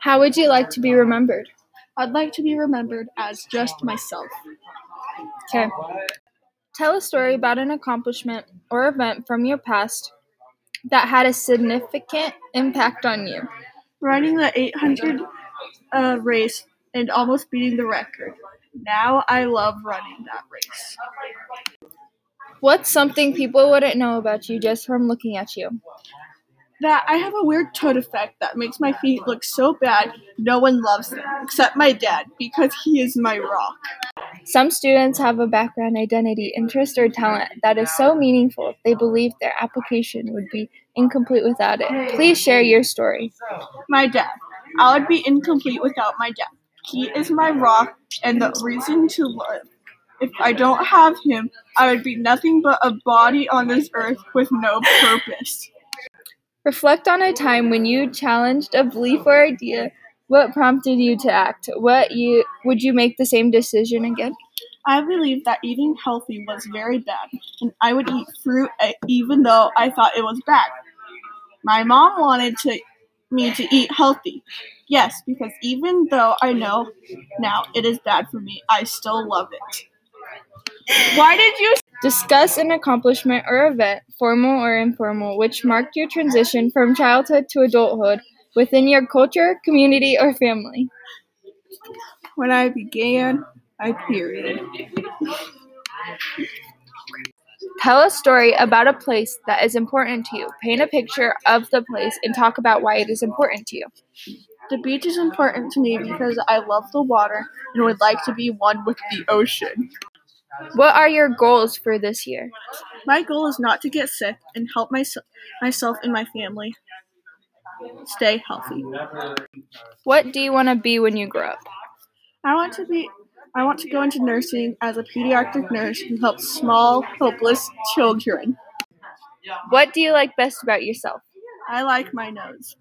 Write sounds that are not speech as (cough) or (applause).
How would you like to be remembered? I'd like to be remembered as just myself. Okay. Tell a story about an accomplishment or event from your past that had a significant impact on you. Running the 800 uh, race and almost beating the record. Now I love running that race. What's something people wouldn't know about you just from looking at you? That I have a weird toe defect that makes my feet look so bad no one loves them except my dad because he is my rock. Some students have a background, identity, interest, or talent that is so meaningful they believe their application would be incomplete without it. Please share your story. My dad. I would be incomplete without my dad. He is my rock and the reason to live. If I don't have him, I would be nothing but a body on this earth with no purpose. Reflect on a time when you challenged a belief or idea. What prompted you to act? What you would you make the same decision again? I believed that eating healthy was very bad, and I would eat fruit uh, even though I thought it was bad. My mom wanted to me to eat healthy. Yes, because even though I know now it is bad for me, I still love it. (laughs) Why did you Discuss an accomplishment or event, formal or informal, which marked your transition from childhood to adulthood within your culture, community, or family. when I began I period? Tell a story about a place that is important to you. Paint a picture of the place and talk about why it is important to you. The beach is important to me because I love the water and would like to be one with the ocean. What are your goals for this year? My goal is not to get sick and help my, myself and my family stay healthy. What do you want to be when you grow up? I want to be I want to go into nursing as a pediatric nurse who helps small, helpless children. What do you like best about yourself? I like my nose.